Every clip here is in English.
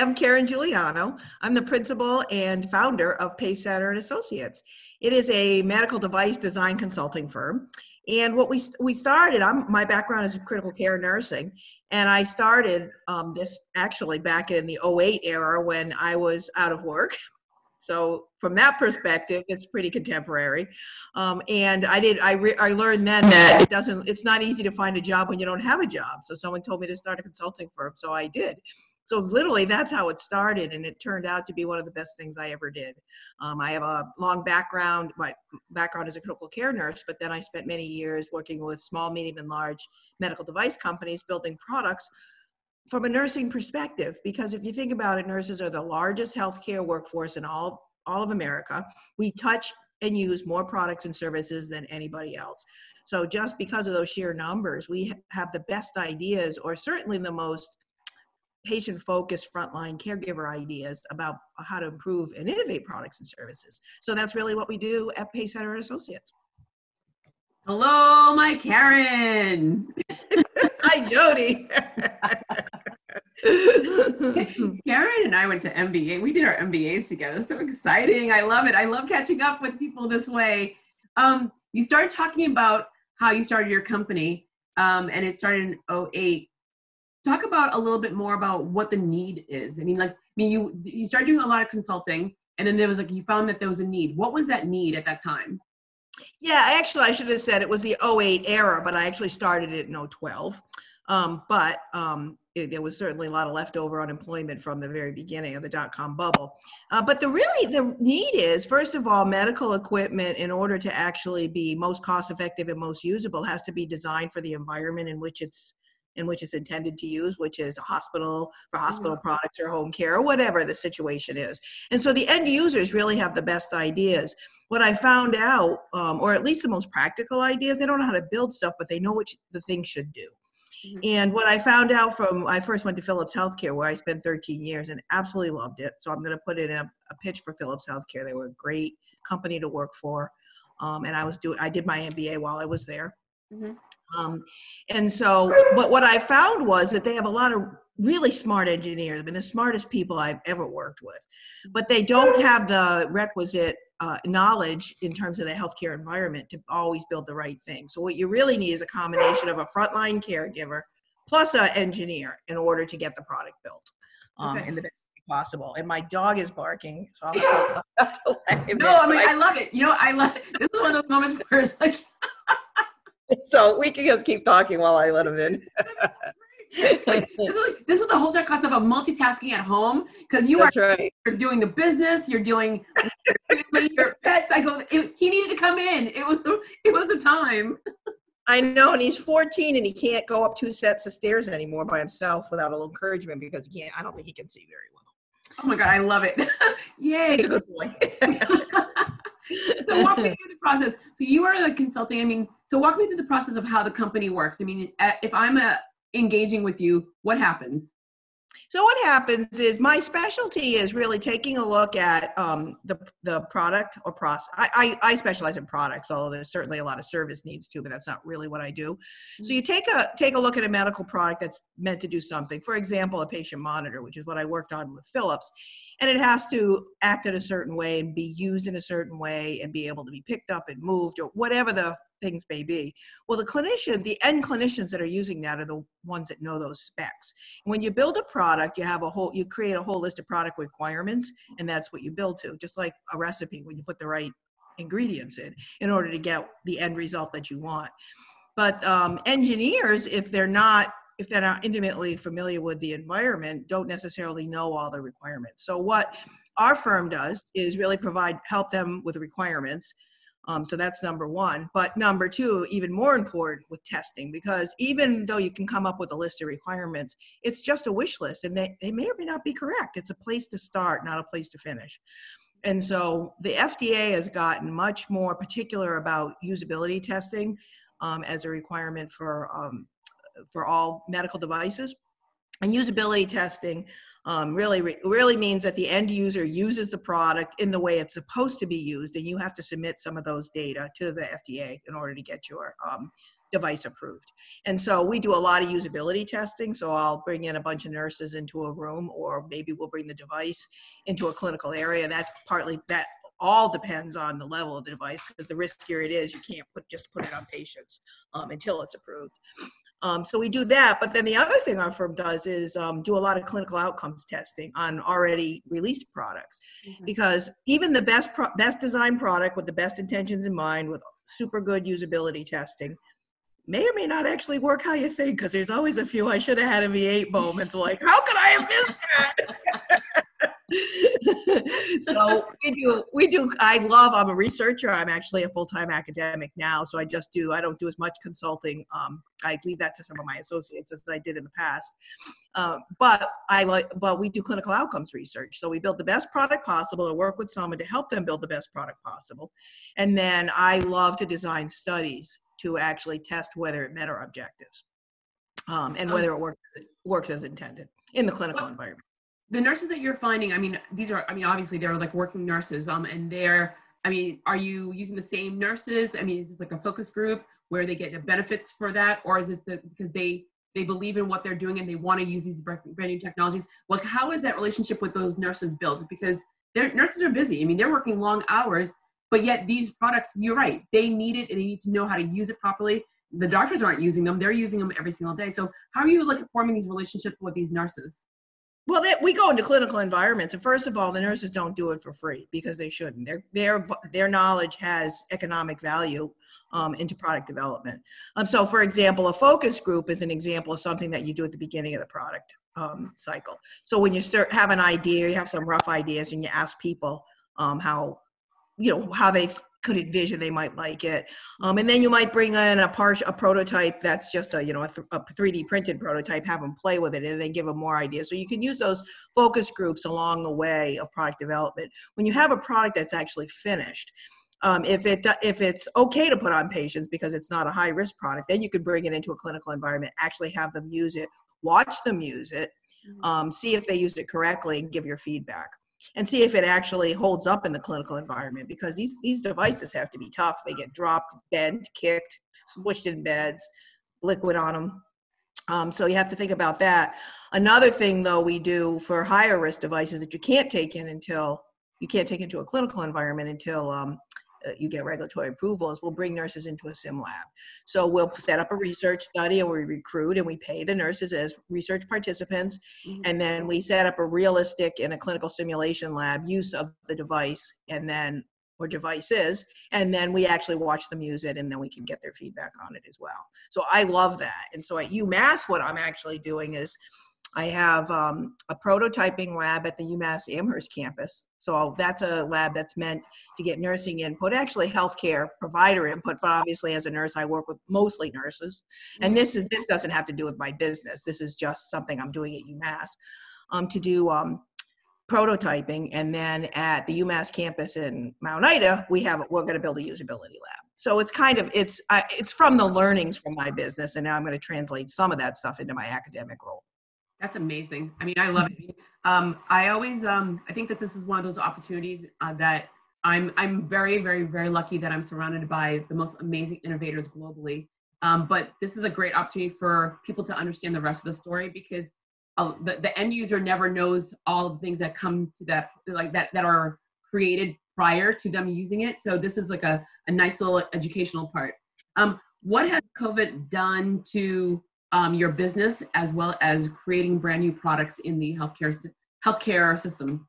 I'm Karen Giuliano. I'm the principal and founder of Pacesetter and Associates. It is a medical device design consulting firm. And what we we started, I'm my background is in critical care nursing, and I started um, this actually back in the 08 era when I was out of work. So from that perspective, it's pretty contemporary. Um, and I did I re- I learned then that it doesn't it's not easy to find a job when you don't have a job. So someone told me to start a consulting firm, so I did so literally that's how it started and it turned out to be one of the best things i ever did. Um, i have a long background my background is a critical care nurse but then i spent many years working with small medium and large medical device companies building products from a nursing perspective because if you think about it nurses are the largest healthcare workforce in all all of america. We touch and use more products and services than anybody else. So just because of those sheer numbers we have the best ideas or certainly the most patient focused frontline caregiver ideas about how to improve and innovate products and services. So that's really what we do at Pacesetter Associates. Hello, my Karen. Hi, Jody. Karen and I went to MBA. We did our MBAs together. So exciting. I love it. I love catching up with people this way. Um, you started talking about how you started your company, um, and it started in 08 talk about a little bit more about what the need is. I mean, like, I mean, you you started doing a lot of consulting, and then there was like you found that there was a need. What was that need at that time? Yeah, actually, I should have said it was the 08 era, but I actually started it in 012. Um, but um, it, there was certainly a lot of leftover unemployment from the very beginning of the dot com bubble. Uh, but the really the need is first of all, medical equipment in order to actually be most cost effective and most usable has to be designed for the environment in which it's in which it's intended to use, which is a hospital for hospital mm-hmm. products or home care or whatever the situation is. And so the end users really have the best ideas. What I found out, um, or at least the most practical ideas, they don't know how to build stuff, but they know what the thing should do. Mm-hmm. And what I found out from, I first went to Philips Healthcare where I spent 13 years and absolutely loved it. So I'm going to put in a, a pitch for Philips Healthcare. They were a great company to work for. Um, and I was doing, I did my MBA while I was there. Mm-hmm. Um, and so, but what I found was that they have a lot of really smart engineers. I mean, the smartest people I've ever worked with, but they don't have the requisite uh, knowledge in terms of the healthcare environment to always build the right thing. So, what you really need is a combination of a frontline caregiver plus an engineer in order to get the product built um, okay. in the best way possible. And my dog is barking, so I'll have to, have to No, I mean, I love it. You know, I love it. This is one of those moments where it's like. so we can just keep talking while I let him in. this, is like, this is the whole concept of multitasking at home because you That's are right. you're doing the business, you're doing your, family, your pets. I go, it, he needed to come in. It was the, it was the time. I know, and he's 14 and he can't go up two sets of stairs anymore by himself without a little encouragement because he can't. I don't think he can see very well. Oh my god, I love it! Yay! He's a good boy so walk me through the process. So you are the consulting. I mean, so walk me through the process of how the company works. I mean, if I'm a, uh, engaging with you, what happens? So what happens is my specialty is really taking a look at um, the the product or process. I, I, I specialize in products, although there's certainly a lot of service needs too, but that's not really what I do. Mm-hmm. So you take a take a look at a medical product that's meant to do something. For example, a patient monitor, which is what I worked on with Philips, and it has to act in a certain way and be used in a certain way and be able to be picked up and moved or whatever the things may be. Well, the clinician, the end clinicians that are using that are the ones that know those specs. when you build a product, you have a whole, you create a whole list of product requirements, and that's what you build to. Just like a recipe, when you put the right ingredients in, in order to get the end result that you want. But um, engineers, if they're not if they're not intimately familiar with the environment, don't necessarily know all the requirements. So what our firm does is really provide help them with requirements um, so that's number one. But number two, even more important with testing, because even though you can come up with a list of requirements, it's just a wish list and they, they may or may not be correct. It's a place to start, not a place to finish. And so the FDA has gotten much more particular about usability testing um, as a requirement for, um, for all medical devices. And usability testing um, really really means that the end user uses the product in the way it's supposed to be used, and you have to submit some of those data to the FDA in order to get your um, device approved. And so we do a lot of usability testing. So I'll bring in a bunch of nurses into a room, or maybe we'll bring the device into a clinical area. That partly that all depends on the level of the device because the riskier it is, you can't put just put it on patients um, until it's approved. Um, so we do that, but then the other thing our firm does is um, do a lot of clinical outcomes testing on already released products, mm-hmm. because even the best pro- best designed product with the best intentions in mind, with super good usability testing, may or may not actually work how you think. Because there's always a few I should have had a V8 moments, like how could I have missed that? so we do we do i love i'm a researcher i'm actually a full-time academic now so i just do i don't do as much consulting um, i leave that to some of my associates as i did in the past. Um, but i like but we do clinical outcomes research so we build the best product possible to work with someone to help them build the best product possible. And then i love to design studies to actually test whether it met our objectives um, and whether it works works as intended in the clinical environment the nurses that you're finding, I mean, these are, I mean, obviously they're like working nurses, um, and they're, I mean, are you using the same nurses? I mean, is this like a focus group where they get the benefits for that, or is it the, because they they believe in what they're doing and they want to use these brand new technologies? Like, how is that relationship with those nurses built? Because their nurses are busy. I mean, they're working long hours, but yet these products, you're right, they need it and they need to know how to use it properly. The doctors aren't using them; they're using them every single day. So, how are you like forming these relationships with these nurses? Well, they, we go into clinical environments, and first of all, the nurses don't do it for free because they shouldn't. Their their their knowledge has economic value um, into product development. Um, so, for example, a focus group is an example of something that you do at the beginning of the product um, cycle. So, when you start have an idea, you have some rough ideas, and you ask people um, how you know how they could envision they might like it. Um, and then you might bring in a part a prototype that's just a you know a, th- a 3d printed prototype have them play with it and then give them more ideas. So you can use those focus groups along the way of product development. When you have a product that's actually finished um, if it if it's okay to put on patients because it's not a high risk product then you could bring it into a clinical environment actually have them use it watch them use it mm-hmm. um, see if they used it correctly and give your feedback and see if it actually holds up in the clinical environment because these, these devices have to be tough. They get dropped, bent, kicked, squished in beds, liquid on them. Um, so you have to think about that. Another thing, though, we do for higher risk devices that you can't take in until you can't take into a clinical environment until um, uh, you get regulatory approvals, we'll bring nurses into a sim lab. So we'll set up a research study and we recruit and we pay the nurses as research participants. Mm-hmm. And then we set up a realistic in a clinical simulation lab use of the device and then or devices and then we actually watch them use it and then we can get their feedback on it as well so i love that and so at umass what i'm actually doing is I have um, a prototyping lab at the UMass Amherst campus. So that's a lab that's meant to get nursing input, actually healthcare provider input, but obviously as a nurse, I work with mostly nurses. And this is this doesn't have to do with my business. This is just something I'm doing at UMass um, to do um, prototyping. And then at the UMass campus in Mount Ida, we have we're going to build a usability lab. So it's kind of it's it's from the learnings from my business, and now I'm going to translate some of that stuff into my academic role. That's amazing. I mean, I love it. Um, I always, um, I think that this is one of those opportunities uh, that I'm, I'm very, very, very lucky that I'm surrounded by the most amazing innovators globally. Um, but this is a great opportunity for people to understand the rest of the story because uh, the, the end user never knows all the things that come to that, like that, that are created prior to them using it. So this is like a, a nice little educational part. Um, what has COVID done to um, your business as well as creating brand new products in the healthcare healthcare system?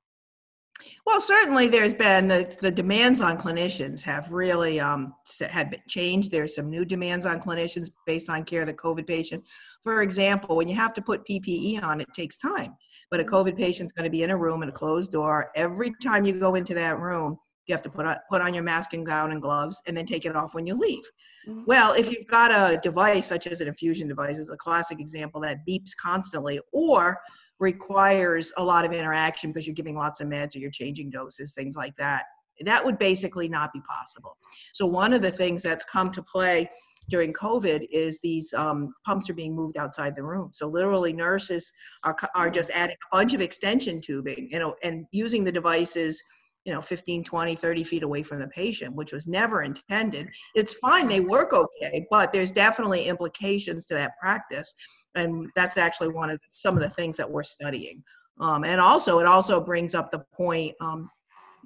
Well, certainly there's been the, the demands on clinicians have really um, have changed. There's some new demands on clinicians based on care of the COVID patient. For example, when you have to put PPE on, it takes time. But a COVID patient's going to be in a room in a closed door. Every time you go into that room, you have to put on, put on your mask and gown and gloves and then take it off when you leave. Mm-hmm. Well, if you've got a device such as an infusion device, is a classic example that beeps constantly or requires a lot of interaction because you're giving lots of meds or you're changing doses, things like that. That would basically not be possible. So one of the things that's come to play during COVID is these um, pumps are being moved outside the room. So literally, nurses are are just adding a bunch of extension tubing, you know, and using the devices you know 15 20 30 feet away from the patient which was never intended. It's fine they work okay but there's definitely implications to that practice and that's actually one of some of the things that we're studying. Um, and also it also brings up the point um,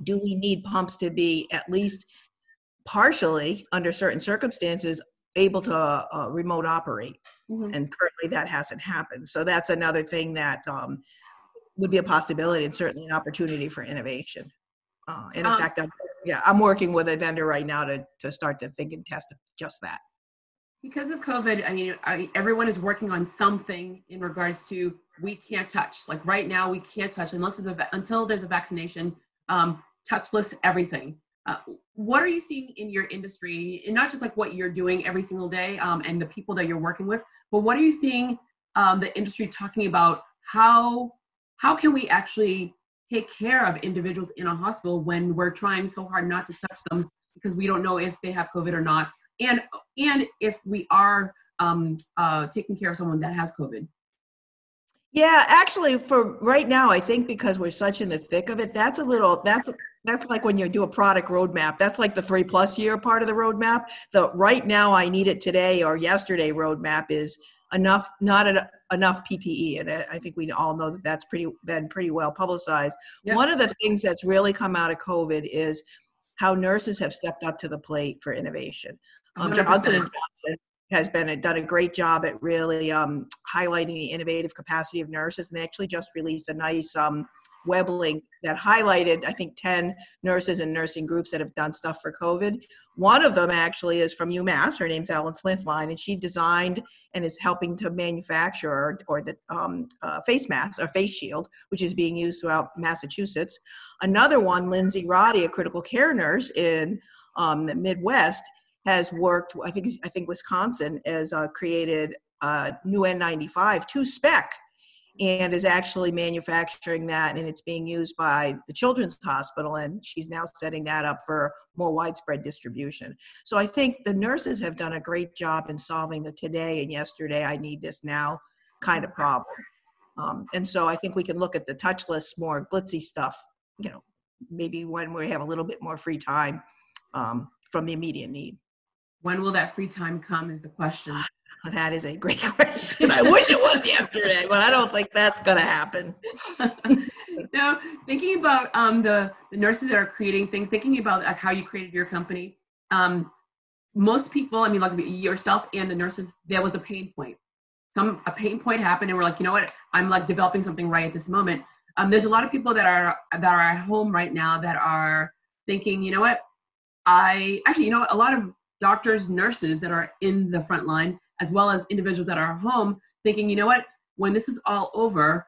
do we need pumps to be at least partially under certain circumstances able to uh, remote operate? Mm-hmm. and currently that hasn't happened. So that's another thing that um, would be a possibility and certainly an opportunity for innovation uh, and in um, fact, I'm, yeah, I'm working with a vendor right now to, to start to think and test just that. Because of COVID, I mean, I, everyone is working on something in regards to we can't touch. Like right now, we can't touch unless there's a, until there's a vaccination. Um, touchless everything. Uh, what are you seeing in your industry, and not just like what you're doing every single day um, and the people that you're working with, but what are you seeing um, the industry talking about? How how can we actually take care of individuals in a hospital when we're trying so hard not to touch them because we don't know if they have COVID or not, and and if we are um, uh, taking care of someone that has COVID. Yeah, actually, for right now, I think because we're such in the thick of it, that's a little that's that's like when you do a product roadmap. That's like the three plus year part of the roadmap. The right now, I need it today or yesterday roadmap is enough not enough ppe and i think we all know that that's pretty been pretty well publicized. Yep. one of the things that's really come out of covid is how nurses have stepped up to the plate for innovation. Um, johnson johnson has been done a great job at really um, highlighting the innovative capacity of nurses and they actually just released a nice um, web link that highlighted, I think, 10 nurses and nursing groups that have done stuff for COVID. One of them actually is from UMass. Her name's Ellen Smithline, and she designed and is helping to manufacture or, or the um, uh, face mask or face shield, which is being used throughout Massachusetts. Another one, Lindsay Roddy, a critical care nurse in um, the Midwest, has worked. I think I think Wisconsin has uh, created a new N95 to spec and is actually manufacturing that and it's being used by the children's hospital and she's now setting that up for more widespread distribution. So i think the nurses have done a great job in solving the today and yesterday i need this now kind of problem. Um, and so i think we can look at the touchless more glitzy stuff you know maybe when we have a little bit more free time um, from the immediate need. When will that free time come is the question that is a great question. I wish it was yesterday, but I don't think that's going to happen. now, thinking about um, the, the nurses that are creating things, thinking about like, how you created your company, um, most people, I mean, like yourself and the nurses, there was a pain point. Some a pain point happened, and we're like, you know what? I'm like developing something right at this moment. Um, there's a lot of people that are that are at home right now that are thinking, you know what? I actually, you know, a lot of doctors, nurses that are in the front line as well as individuals that are home thinking, you know what, when this is all over,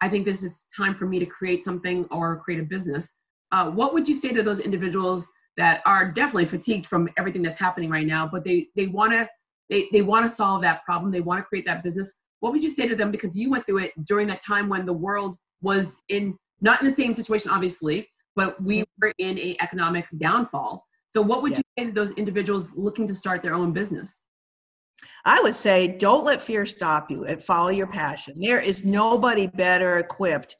I think this is time for me to create something or create a business. Uh, what would you say to those individuals that are definitely fatigued from everything that's happening right now, but they they want to they, they want to solve that problem, they want to create that business. What would you say to them because you went through it during that time when the world was in not in the same situation, obviously, but we mm-hmm. were in a economic downfall. So, what would yeah. you say to those individuals looking to start their own business? I would say don't let fear stop you and follow your passion. There is nobody better equipped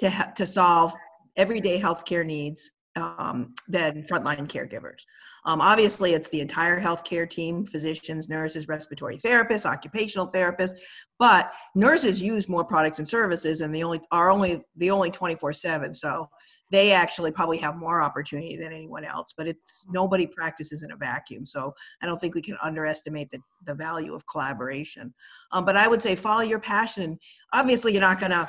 to ha- to solve everyday healthcare needs um, than frontline caregivers. Um, obviously, it's the entire healthcare team physicians, nurses, respiratory therapists, occupational therapists. But nurses use more products and services, and they only are only the only 24 7. So they actually probably have more opportunity than anyone else but it's nobody practices in a vacuum so i don't think we can underestimate the, the value of collaboration. Um, but i would say follow your passion obviously you're not going to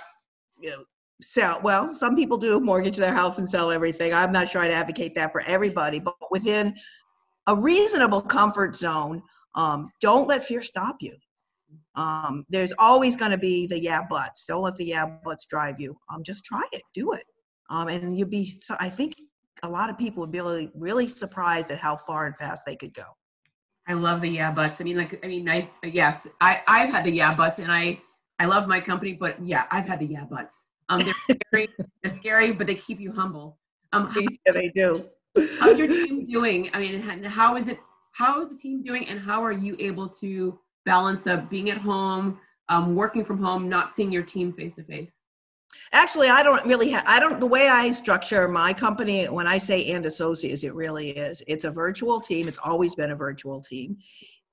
you know sell well some people do mortgage their house and sell everything. I'm not trying to advocate that for everybody but within a reasonable comfort zone um, don't let fear stop you. Um, there's always going to be the yeah buts. Don't let the yeah buts drive you. Um, just try it. Do it um, and you'd be so i think a lot of people would be really, really surprised at how far and fast they could go. I love the yeah buts. I mean like i mean i yes i i've had the yeah buts and i i love my company but yeah i've had the yeah buts. Um they're scary they're scary but they keep you humble. Um yeah, they do. how's your team doing? I mean how is it how is the team doing and how are you able to balance the being at home um, working from home not seeing your team face to face Actually, I don't really have, I don't, the way I structure my company, when I say and associates, it really is. It's a virtual team. It's always been a virtual team.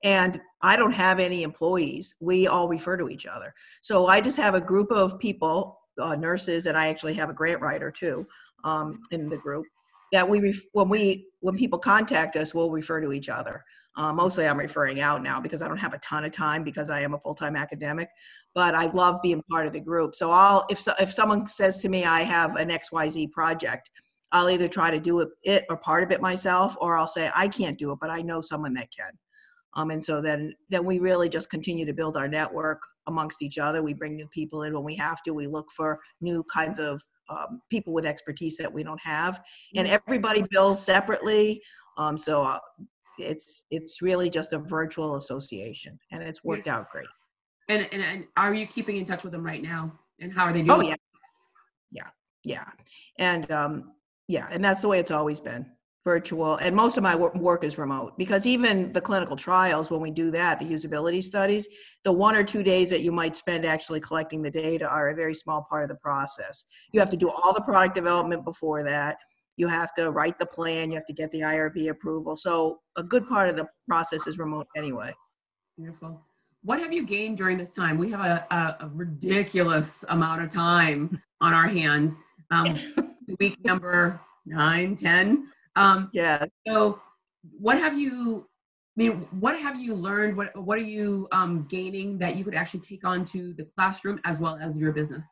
And I don't have any employees. We all refer to each other. So I just have a group of people, uh, nurses, and I actually have a grant writer too um, in the group that we, ref- when we, when people contact us, we'll refer to each other. Uh, mostly I'm referring out now because I don't have a ton of time because I am a full-time academic, but I love being part of the group. So I'll, if, so, if someone says to me, I have an XYZ project, I'll either try to do it, it or part of it myself, or I'll say, I can't do it, but I know someone that can. Um, and so then, then we really just continue to build our network amongst each other. We bring new people in when we have to. We look for new kinds of um, people with expertise that we don't have, and everybody bills separately. Um, so uh, it's it's really just a virtual association, and it's worked out great. And, and and are you keeping in touch with them right now? And how are they doing? Oh yeah, yeah, yeah, and um, yeah, and that's the way it's always been virtual and most of my work is remote because even the clinical trials when we do that the usability studies the one or two days that you might spend actually collecting the data are a very small part of the process you have to do all the product development before that you have to write the plan you have to get the irb approval so a good part of the process is remote anyway beautiful what have you gained during this time we have a, a, a ridiculous amount of time on our hands um, week number nine ten um, yeah. So, what have you? I mean, what have you learned? What What are you um, gaining that you could actually take on to the classroom as well as your business?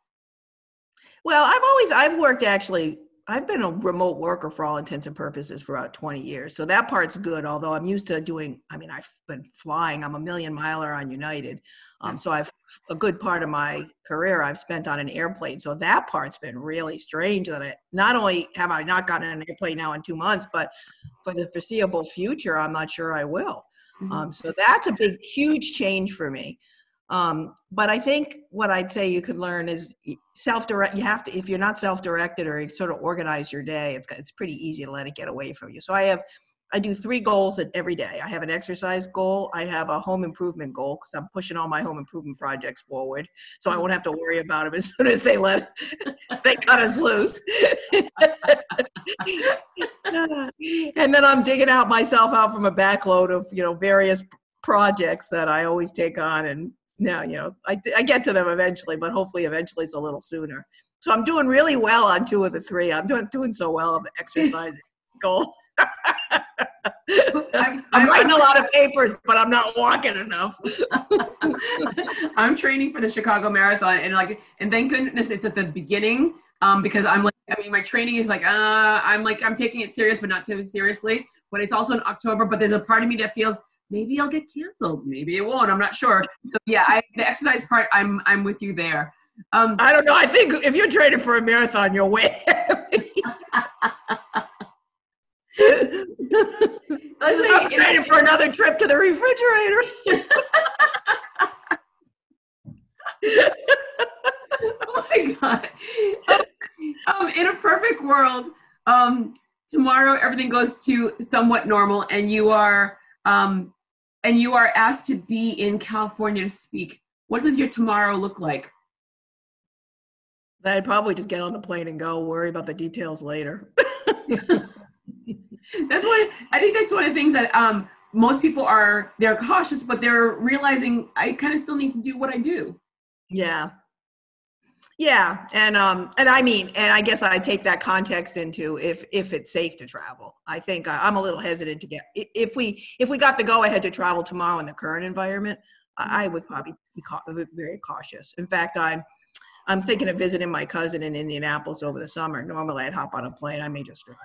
Well, I've always I've worked actually I've been a remote worker for all intents and purposes for about 20 years. So that part's good, although I'm used to doing, I mean, I've been flying. I'm a million miler on United. Um, so I've a good part of my career I've spent on an airplane. So that part's been really strange that I not only have I not gotten an airplane now in two months, but for the foreseeable future, I'm not sure I will. Mm-hmm. Um, so that's a big, huge change for me. Um, but I think what I'd say you could learn is self-direct. You have to, if you're not self-directed or you sort of organize your day, it's it's pretty easy to let it get away from you. So I have, I do three goals every day. I have an exercise goal. I have a home improvement goal because I'm pushing all my home improvement projects forward, so I won't have to worry about them as soon as they let they cut us loose. and then I'm digging out myself out from a backload of you know various projects that I always take on and now you know I, I get to them eventually but hopefully eventually it's a little sooner so i'm doing really well on two of the three i'm doing doing so well of exercising goal I'm, I'm, writing a lot of papers, but I'm not walking enough. I'm training for the Chicago Marathon, and like, and thank goodness it's at the beginning, um, because I'm like, I mean, my training is like, uh, I'm like, I'm taking it serious, but not too seriously. But it's also in October. But there's a part of me that feels maybe I'll get canceled. Maybe it won't. I'm not sure. So yeah, I, the exercise part, I'm I'm with you there. Um, I don't know. I think if you're training for a marathon, you're way. Listen, I'm training for another trip to the refrigerator. oh my god! Um, in a perfect world, um, tomorrow everything goes to somewhat normal, and you are um, and you are asked to be in California to speak, what does your tomorrow look like? I'd probably just get on the plane and go, worry about the details later. that's what I think that's one of the things that um, most people are they're cautious, but they're realizing I kind of still need to do what I do. Yeah, yeah, and um, and I mean, and I guess I take that context into if if it's safe to travel. I think I, I'm a little hesitant to get if we if we got the go ahead to travel tomorrow in the current environment, I would probably be very cautious. In fact, I'm I'm thinking of visiting my cousin in Indianapolis over the summer. Normally, I'd hop on a plane. I may just drive.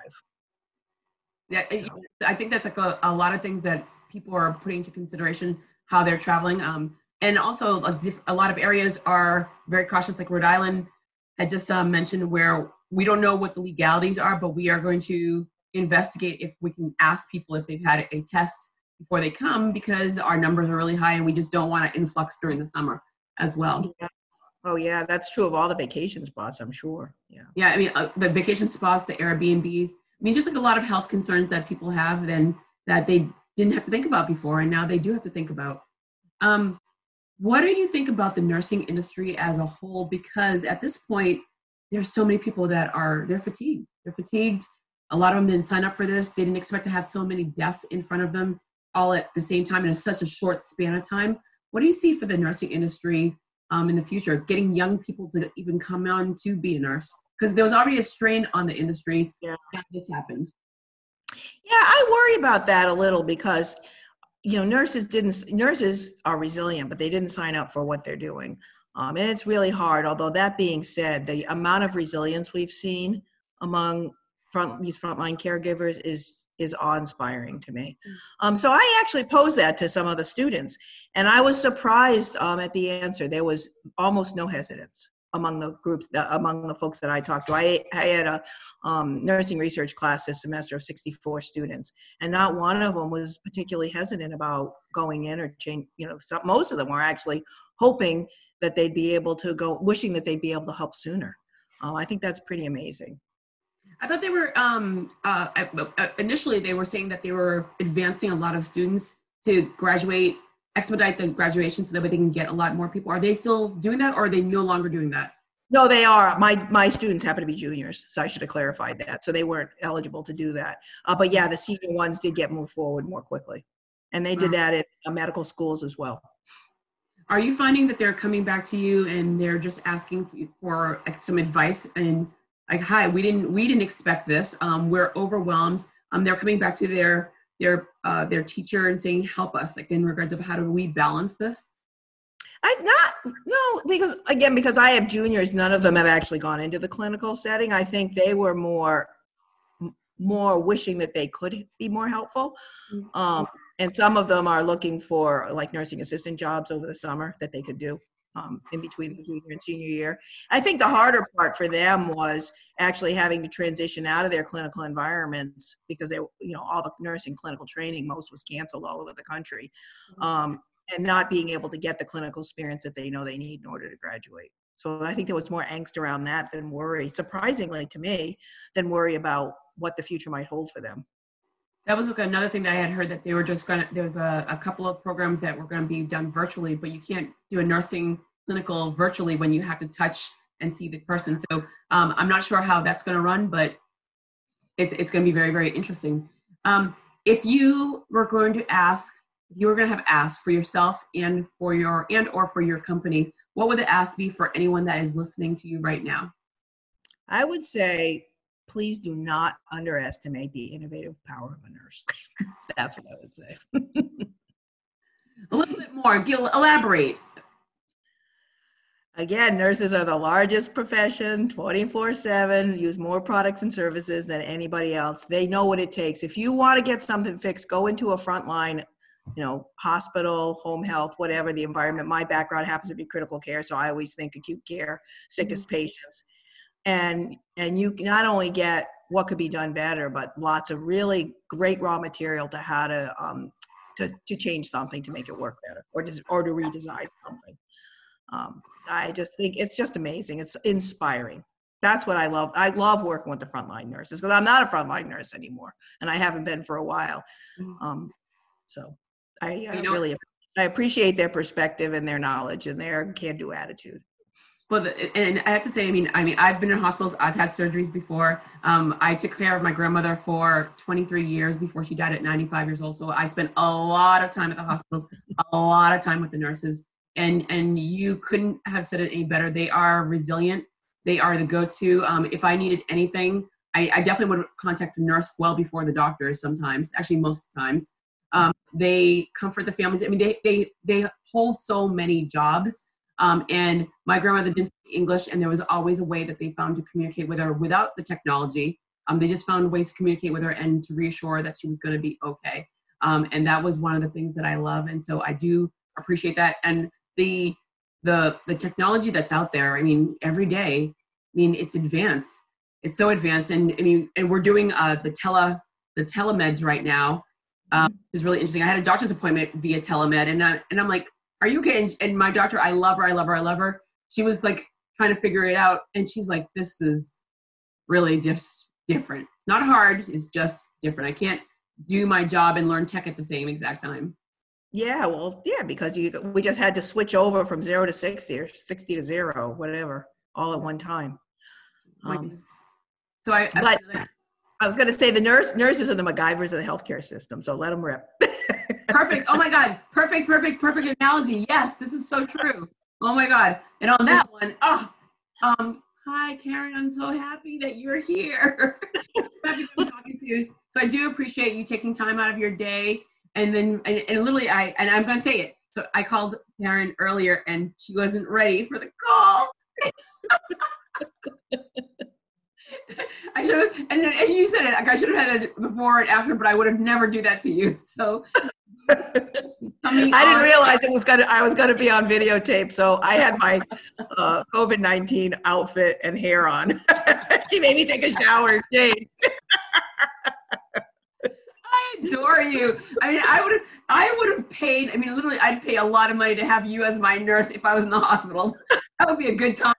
Yeah, so. I think that's like a, a lot of things that people are putting into consideration how they're traveling. Um, and also a, lot of areas are very cautious like rhode island had just uh, mentioned where we don't know what the legalities are but we are going to investigate if we can ask people if they've had a test before they come because our numbers are really high and we just don't want to influx during the summer as well yeah. oh yeah that's true of all the vacation spots i'm sure yeah yeah i mean uh, the vacation spots the airbnbs i mean just like a lot of health concerns that people have then that they didn't have to think about before, and now they do have to think about. Um, what do you think about the nursing industry as a whole? Because at this point, there's so many people that are they're fatigued. They're fatigued. A lot of them didn't sign up for this. They didn't expect to have so many deaths in front of them all at the same time in such a short span of time. What do you see for the nursing industry um, in the future? Getting young people to even come on to be a nurse because there was already a strain on the industry. Yeah, this happened. Yeah, I worry about that a little because you know nurses didn't nurses are resilient, but they didn't sign up for what they're doing. Um, and it's really hard. Although that being said, the amount of resilience we've seen among front these frontline caregivers is is awe-inspiring to me. Mm. Um, so I actually posed that to some of the students, and I was surprised um, at the answer. There was almost no hesitance among the groups that, among the folks that I talked to. I, I had a um, nursing research class this semester of 64 students, and not one of them was particularly hesitant about going in or change. You know, some, most of them were actually hoping that they'd be able to go, wishing that they'd be able to help sooner. Uh, I think that's pretty amazing. I thought they were um, uh, uh, initially they were saying that they were advancing a lot of students to graduate, expedite the graduation so that way they can get a lot more people. Are they still doing that, or are they no longer doing that? No, they are. My my students happen to be juniors, so I should have clarified that. So they weren't eligible to do that. Uh, but yeah, the senior ones did get moved forward more quickly, and they did that at uh, medical schools as well. Are you finding that they're coming back to you and they're just asking for some advice and like, hi, we didn't we didn't expect this. Um, we're overwhelmed. Um, they're coming back to their their uh, their teacher and saying, help us, like in regards of how do we balance this. I've not no because again because I have juniors, none of them have actually gone into the clinical setting. I think they were more more wishing that they could be more helpful. Mm-hmm. Um, and some of them are looking for like nursing assistant jobs over the summer that they could do um, in between the junior and senior year. I think the harder part for them was actually having to transition out of their clinical environments because they, you know, all the nursing clinical training, most was canceled all over the country, mm-hmm. um, and not being able to get the clinical experience that they know they need in order to graduate. So I think there was more angst around that than worry, surprisingly to me, than worry about what the future might hold for them that was another thing that I had heard that they were just gonna. There was a, a couple of programs that were going to be done virtually, but you can't do a nursing clinical virtually when you have to touch and see the person. So um, I'm not sure how that's going to run, but it's it's going to be very very interesting. Um, if you were going to ask, if you were going to have asked for yourself and for your and or for your company, what would the ask be for anyone that is listening to you right now? I would say please do not underestimate the innovative power of a nurse. That's what I would say. a little bit more. Gil, elaborate. Again, nurses are the largest profession, 24 7, use more products and services than anybody else. They know what it takes. If you want to get something fixed, go into a frontline, you know, hospital, home health, whatever the environment. My background happens to be critical care, so I always think acute care, sickest mm-hmm. patients and and you not only get what could be done better but lots of really great raw material to how to um, to, to change something to make it work better or to, or to redesign something. Um, i just think it's just amazing. It's inspiring. That's what i love. I love working with the frontline nurses because i'm not a frontline nurse anymore and i haven't been for a while. Mm-hmm. um, so i, I really i appreciate their perspective and their knowledge and their can-do attitude well, and I have to say, I mean, I mean, I've been in hospitals. I've had surgeries before. Um, I took care of my grandmother for 23 years before she died at 95 years old. So I spent a lot of time at the hospitals, a lot of time with the nurses, and and you couldn't have said it any better. They are resilient. They are the go-to. Um, if I needed anything, I, I, definitely would contact the nurse well before the doctors. Sometimes, actually, most times, um, they comfort the families. I mean, they they they hold so many jobs um, and my grandmother didn't speak English, and there was always a way that they found to communicate with her without the technology. Um, they just found ways to communicate with her and to reassure her that she was going to be okay. Um, and that was one of the things that I love, and so I do appreciate that. And the the the technology that's out there, I mean, every day, I mean, it's advanced. It's so advanced, and I mean, and we're doing uh, the tele the telemeds right now. Um, is really interesting. I had a doctor's appointment via telemed, and I, and I'm like, are you okay? And, and my doctor, I love her, I love her, I love her. She was like trying to figure it out, and she's like, this is really just different. It's not hard, it's just different. I can't do my job and learn tech at the same exact time. Yeah, well, yeah, because you we just had to switch over from zero to sixty or sixty to zero, whatever, all at one time. Um, so I, but I was going to say the nurse nurses are the MacGyvers of the healthcare system, so let them rip. perfect. Oh my God. Perfect. Perfect. Perfect analogy. Yes, this is so true. Oh my God. And on that one, oh, um, hi Karen. I'm so happy that you're here. happy to be talking to you. So I do appreciate you taking time out of your day. And then, and, and literally, I and I'm going to say it. So I called Karen earlier, and she wasn't ready for the call. I should have, and, and you said it. Like I should have had it before and after, but I would have never do that to you. So I didn't realize it was gonna. I was gonna be on videotape, so I had my uh, COVID nineteen outfit and hair on. she made me take a shower and. I adore you. I mean, I would have. I would have paid. I mean, literally, I'd pay a lot of money to have you as my nurse if I was in the hospital. That would be a good time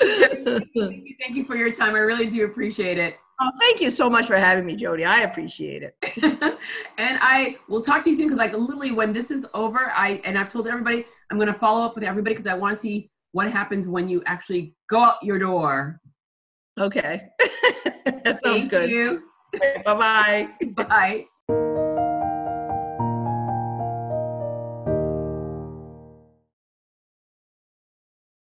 thank, you, thank you for your time. I really do appreciate it. Oh, thank you so much for having me, Jody. I appreciate it. and I will talk to you soon because, like, literally, when this is over, I and I've told everybody I'm going to follow up with everybody because I want to see what happens when you actually go out your door. Okay, that sounds thank good. You. Bye-bye. Bye.